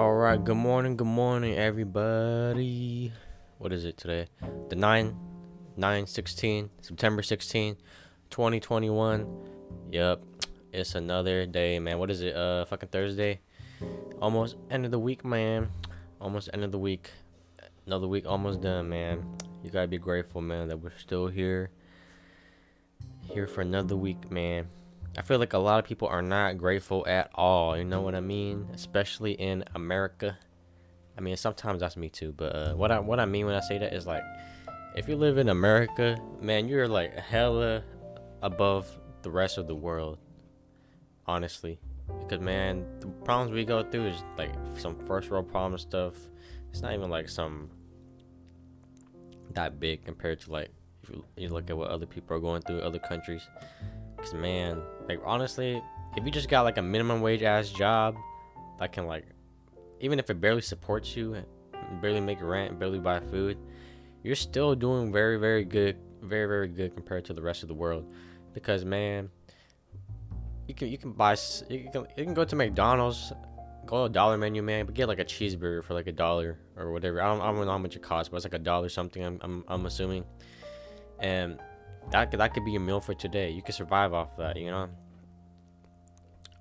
All right, good morning, good morning, everybody. What is it today? The 9 9 16, September 16, 2021. Yep, it's another day, man. What is it? Uh, fucking Thursday. Almost end of the week, man. Almost end of the week. Another week almost done, man. You gotta be grateful, man, that we're still here. Here for another week, man. I feel like a lot of people are not grateful at all. You know what I mean? Especially in America. I mean, sometimes that's me too. But uh, what I what I mean when I say that is like, if you live in America, man, you're like hella above the rest of the world. Honestly, because man, the problems we go through is like some first world problem stuff. It's not even like some that big compared to like if you, you look at what other people are going through other countries. Cause man, like honestly, if you just got like a minimum wage ass job that can like, even if it barely supports you, barely make rent, barely buy food, you're still doing very very good, very very good compared to the rest of the world. Because man, you can you can buy you can you can go to McDonald's, go to a dollar menu, man, but get like a cheeseburger for like a dollar or whatever. I don't I don't know how much it costs, but it's like a dollar something. I'm I'm, I'm assuming, and that that could be your meal for today. You could survive off that, you know.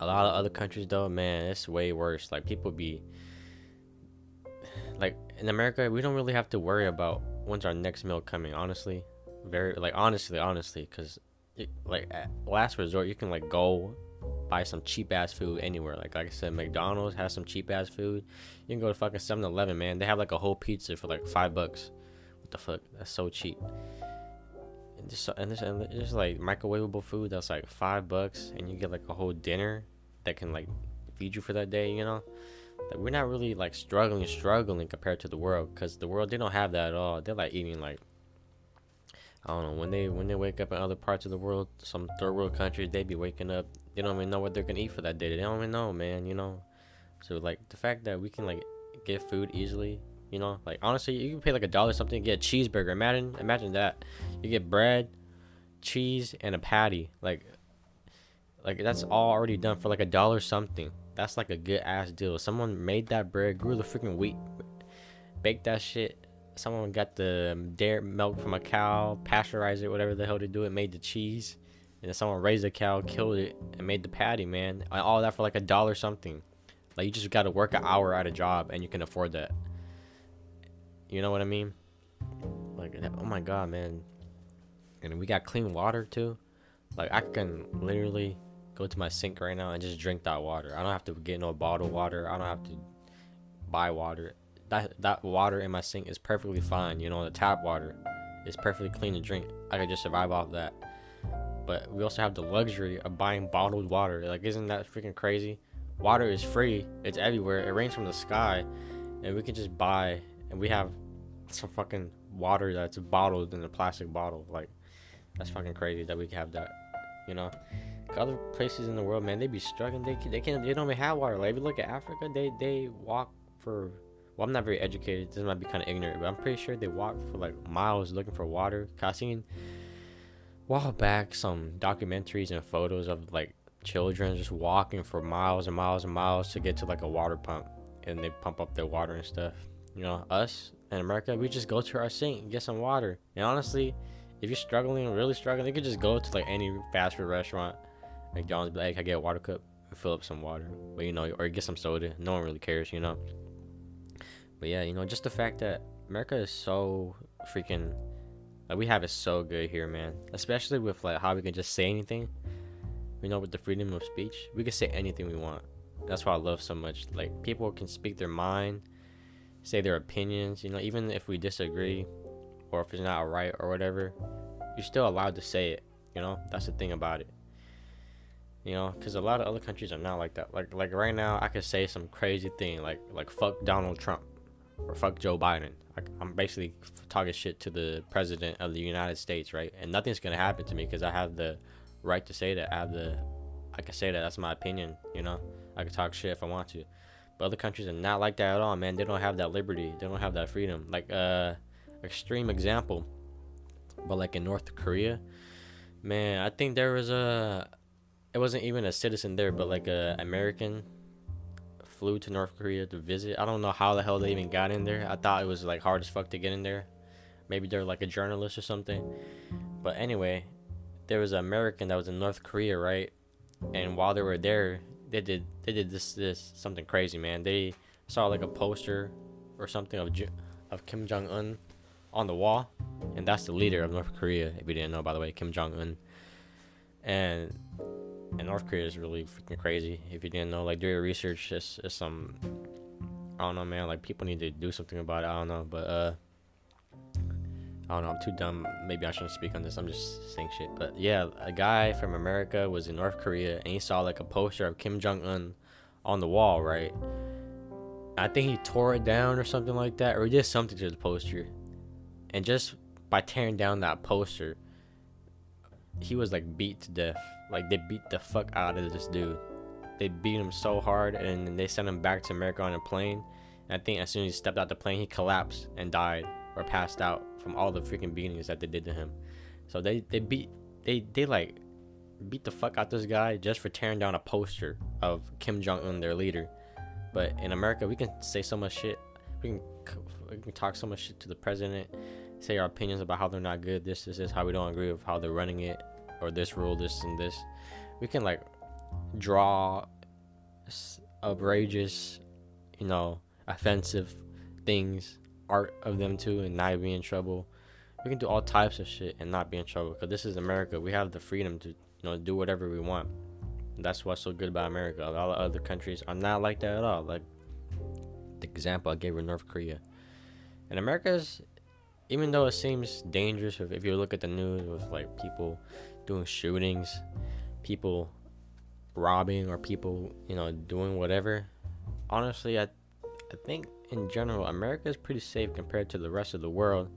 A lot of other countries though, man, it's way worse. Like people be like in America, we don't really have to worry about when's our next meal coming. Honestly, very like honestly, honestly, because like last resort, you can like go buy some cheap ass food anywhere. Like like I said, McDonald's has some cheap ass food. You can go to fucking 7-Eleven, man. They have like a whole pizza for like five bucks. What the fuck? That's so cheap and just and just like microwavable food that's like five bucks and you get like a whole dinner that can like feed you for that day you know? Like we're not really like struggling struggling compared to the world because the world they don't have that at all. They're like eating like i don't know when they when they wake up in other parts of the world some third world countries they be waking up they don't even know what they're gonna eat for that day. They don't even know man you know? So like the fact that we can like get food easily you know, like honestly, you can pay like a dollar something to get a cheeseburger. Imagine, imagine that. You get bread, cheese, and a patty. Like, like that's all already done for like a dollar something. That's like a good ass deal. Someone made that bread, grew the freaking wheat, baked that shit. Someone got the dairy milk from a cow, pasteurized it, whatever the hell they do it, made the cheese. And then someone raised a cow, killed it, and made the patty, man. All that for like a dollar something. Like you just gotta work an hour at a job and you can afford that. You know what I mean? Like, oh my god, man. And we got clean water too. Like, I can literally go to my sink right now and just drink that water. I don't have to get no bottled water. I don't have to buy water. That that water in my sink is perfectly fine. You know, the tap water is perfectly clean to drink. I could just survive off that. But we also have the luxury of buying bottled water. Like, isn't that freaking crazy? Water is free. It's everywhere. It rains from the sky, and we can just buy. And we have some fucking water that's bottled in a plastic bottle. Like that's fucking crazy that we have that. You know, other places in the world, man, they be struggling. They they can't they don't even have water. Like if you look at Africa, they they walk for. Well, I'm not very educated. This might be kind of ignorant, but I'm pretty sure they walk for like miles looking for water. I seen while back some documentaries and photos of like children just walking for miles and miles and miles to get to like a water pump, and they pump up their water and stuff. You know, us in America, we just go to our sink and get some water. And honestly, if you're struggling, really struggling, you could just go to like any fast food restaurant, McDonald's, like, hey, I get a water cup and fill up some water. But you know, or get some soda. No one really cares, you know. But yeah, you know, just the fact that America is so freaking like we have it so good here, man. Especially with like how we can just say anything. You know, with the freedom of speech, we can say anything we want. That's why I love so much. Like people can speak their mind say their opinions. You know, even if we disagree or if it's not right or whatever, you're still allowed to say it. You know, that's the thing about it. You know, because a lot of other countries are not like that. Like like right now, I could say some crazy thing like like fuck Donald Trump or fuck Joe Biden. I, I'm basically talking shit to the president of the United States, right? And nothing's gonna happen to me because I have the right to say that. I have the I can say that. That's my opinion. You know, I can talk shit if I want to. But other countries are not like that at all, man. They don't have that liberty. They don't have that freedom. Like uh extreme example. But like in North Korea, man, I think there was a it wasn't even a citizen there, but like a American flew to North Korea to visit. I don't know how the hell they even got in there. I thought it was like hard as fuck to get in there. Maybe they're like a journalist or something. But anyway, there was an American that was in North Korea, right? And while they were there, they did they did this this something crazy, man. They saw like a poster or something of of Kim Jong Un on the wall, and that's the leader of North Korea. If you didn't know, by the way, Kim Jong Un. And and North Korea is really freaking crazy. If you didn't know, like do your research. It's, it's some I don't know, man. Like people need to do something about it. I don't know, but uh, I don't know. I'm too dumb. Maybe I shouldn't speak on this. I'm just saying shit. But yeah, a guy from America was in North Korea and he saw like a poster of Kim Jong Un on the wall, right? I think he tore it down or something like that, or he did something to the poster. And just by tearing down that poster, he was like beat to death. Like they beat the fuck out of this dude. They beat him so hard, and they sent him back to America on a plane. And I think as soon as he stepped out the plane, he collapsed and died or passed out from all the freaking beatings that they did to him. So they they beat they they like beat the fuck out this guy just for tearing down a poster of Kim Jong Un, their leader. But in America, we can say so much shit. We can we can talk so much shit to the president, say our opinions about how they're not good. This, this is how we don't agree with how they're running it, or this rule, this and this. We can like draw outrageous, you know, offensive things art of them too and not be in trouble. We can do all types of shit and not be in trouble because this is America. We have the freedom to you know do whatever we want. That's what's so good about America. All the other countries are not like that at all. Like the example I gave with North Korea. And America's even though it seems dangerous if you look at the news with like people doing shootings, people robbing or people, you know, doing whatever. Honestly, I I think in general, America is pretty safe compared to the rest of the world.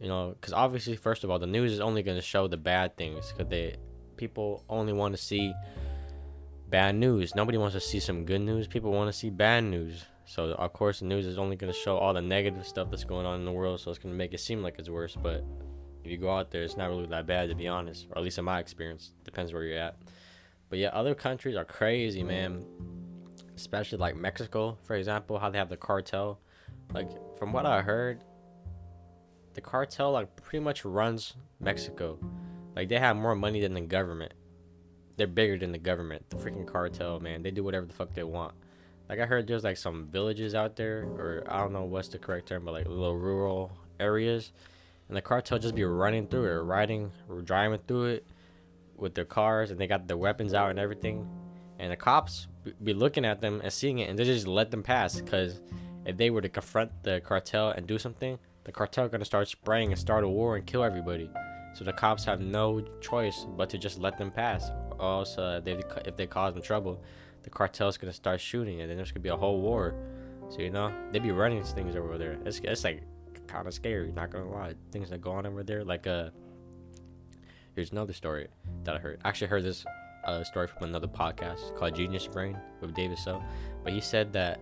You know, because obviously, first of all, the news is only going to show the bad things because they people only want to see bad news. Nobody wants to see some good news. People want to see bad news. So of course, the news is only going to show all the negative stuff that's going on in the world. So it's going to make it seem like it's worse. But if you go out there, it's not really that bad to be honest, or at least in my experience. Depends where you're at. But yeah, other countries are crazy, man especially like Mexico, for example, how they have the cartel. Like from what I heard, the cartel like pretty much runs Mexico. Like they have more money than the government. They're bigger than the government. The freaking cartel, man. They do whatever the fuck they want. Like I heard there's like some villages out there, or I don't know what's the correct term, but like little rural areas, and the cartel just be running through it, riding, or driving through it with their cars, and they got their weapons out and everything and the cops be looking at them and seeing it and they just let them pass because if they were to confront the cartel and do something the cartel gonna start spraying and start a war and kill everybody. So the cops have no choice but to just let them pass or else uh, they, if they cause them trouble the cartel's gonna start shooting and then there's gonna be a whole war. So you know they be running things over there. It's, it's like kind of scary not gonna lie. Things that go on over there like uh here's another story that i heard. I actually heard this a story from another podcast called Genius Brain with David So, but he said that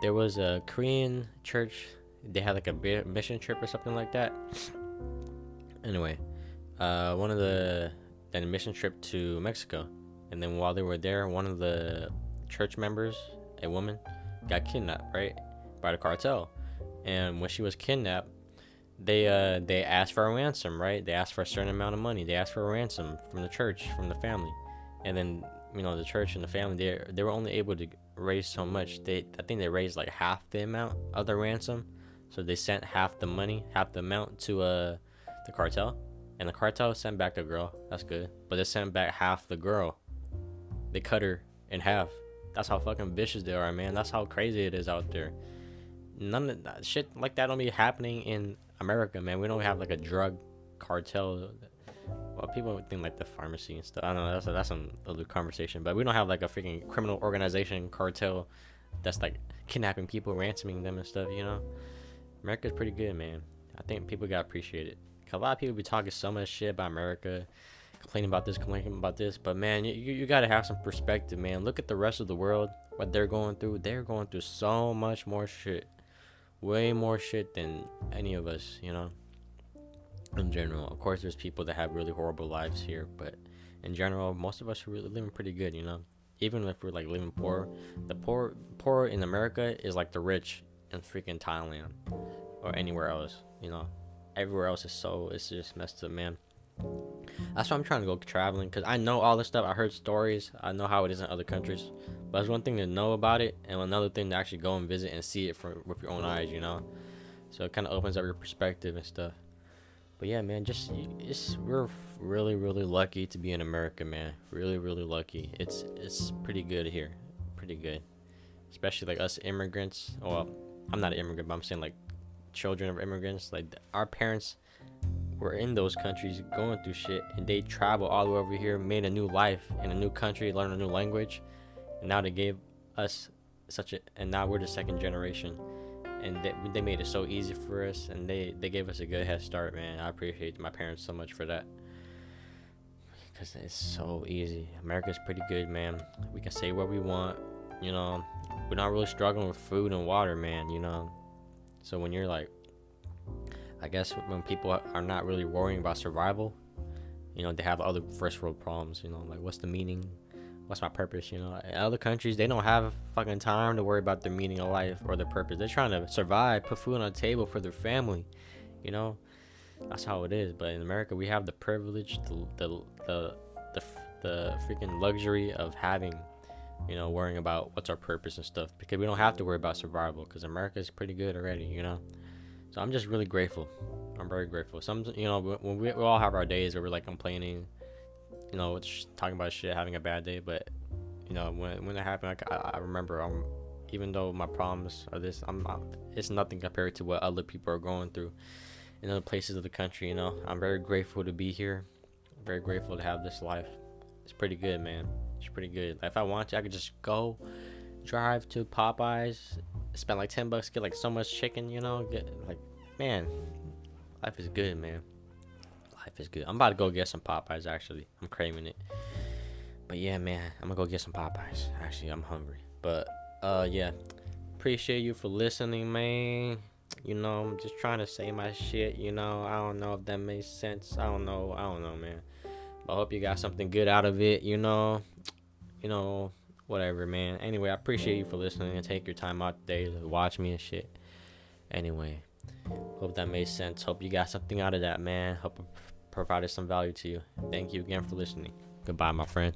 there was a Korean church. They had like a mission trip or something like that. Anyway, uh, one of the then a mission trip to Mexico, and then while they were there, one of the church members, a woman, got kidnapped right by the cartel, and when she was kidnapped, they uh they asked for a ransom right? They asked for a certain amount of money. They asked for a ransom from the church from the family. And then you know the church and the family they they were only able to raise so much. They i think they raised like half the amount of the ransom. So they sent half the money half the amount to uh the cartel. And the cartel sent back the girl. That's good. But they sent back half the girl they cut her in half that's how fucking vicious they are man that's how crazy it is out there none of that shit like that don't be happening in america man we don't have like a drug cartel well, people think like the pharmacy and stuff. I don't know. That's a, that's another conversation. But we don't have like a freaking criminal organization cartel that's like kidnapping people, ransoming them and stuff. You know, America's pretty good, man. I think people gotta appreciate it. a lot of people be talking so much shit about America, complaining about this, complaining about this. But man, you you gotta have some perspective, man. Look at the rest of the world, what they're going through. They're going through so much more shit, way more shit than any of us. You know in general. Of course, there's people that have really horrible lives here, but in general, most of us are really living pretty good, you know. even if we're like living poor, the poor poor in America is like the rich in freaking Thailand or anywhere else. You know, everywhere else is so it's just messed up, man. That's why I'm trying to go traveling because I know all this stuff. I heard stories. I know how it is in other countries. But it's one thing to know about it, and another thing to actually go and visit and see it from with your own eyes. You know, so it kind of opens up your perspective and stuff. But yeah, man, just it's we're really really lucky to be in America, man. Really really lucky. It's it's pretty good here, pretty good. Especially like us immigrants. Well, I'm not an immigrant, but I'm saying like children of immigrants. Like our parents were in those countries going through shit and they traveled all the way over here made a new life in a new country learned a new language and now they gave us such a and now we're the second generation. And they, they made it so easy for us and they they gave us a good head start man. I appreciate my parents so much for that. Because it's so easy. America's pretty good man. We can say what we want you know? We're not really struggling with food and water man you know? So when you're like I guess when people are not really worrying about survival, you know, they have other first world problems. You know, like what's the meaning? What's my purpose? You know, in other countries they don't have fucking time to worry about their meaning of life or their purpose. They're trying to survive, put food on the table for their family. You know, that's how it is. But in America, we have the privilege, the the the the, the freaking luxury of having you know, worrying about what's our purpose and stuff because we don't have to worry about survival because America is pretty good already, you know. So I'm just really grateful. I'm very grateful. Some, you know, when we, we all have our days where we're like complaining, you know, talking about shit, having a bad day. But you know, when when it happened, I, I remember, um, even though my problems are this, I'm, I'm, it's nothing compared to what other people are going through in other places of the country. You know, I'm very grateful to be here. I'm very grateful to have this life. It's pretty good, man. It's pretty good. If I want to, I could just go drive to Popeyes spend like 10 bucks, get like so much chicken, you know, get like, man, life is good, man. Life is good. I'm about to go get some Popeyes, actually. I'm craving it. But yeah, man, I'm gonna go get some Popeyes. Actually, I'm hungry. But, uh, yeah. Appreciate you for listening, man. You know, I'm just trying to say my shit, you know. I don't know if that makes sense. I don't know. I don't know, man. But I hope you got something good out of it, you know. You know, whatever, man. Anyway, I appreciate you for listening and take your time out today to watch me and shit. Anyway, hope that made sense. Hope you got something out of that, man. Hope provided some value to you. Thank you again for listening. Goodbye, my friend.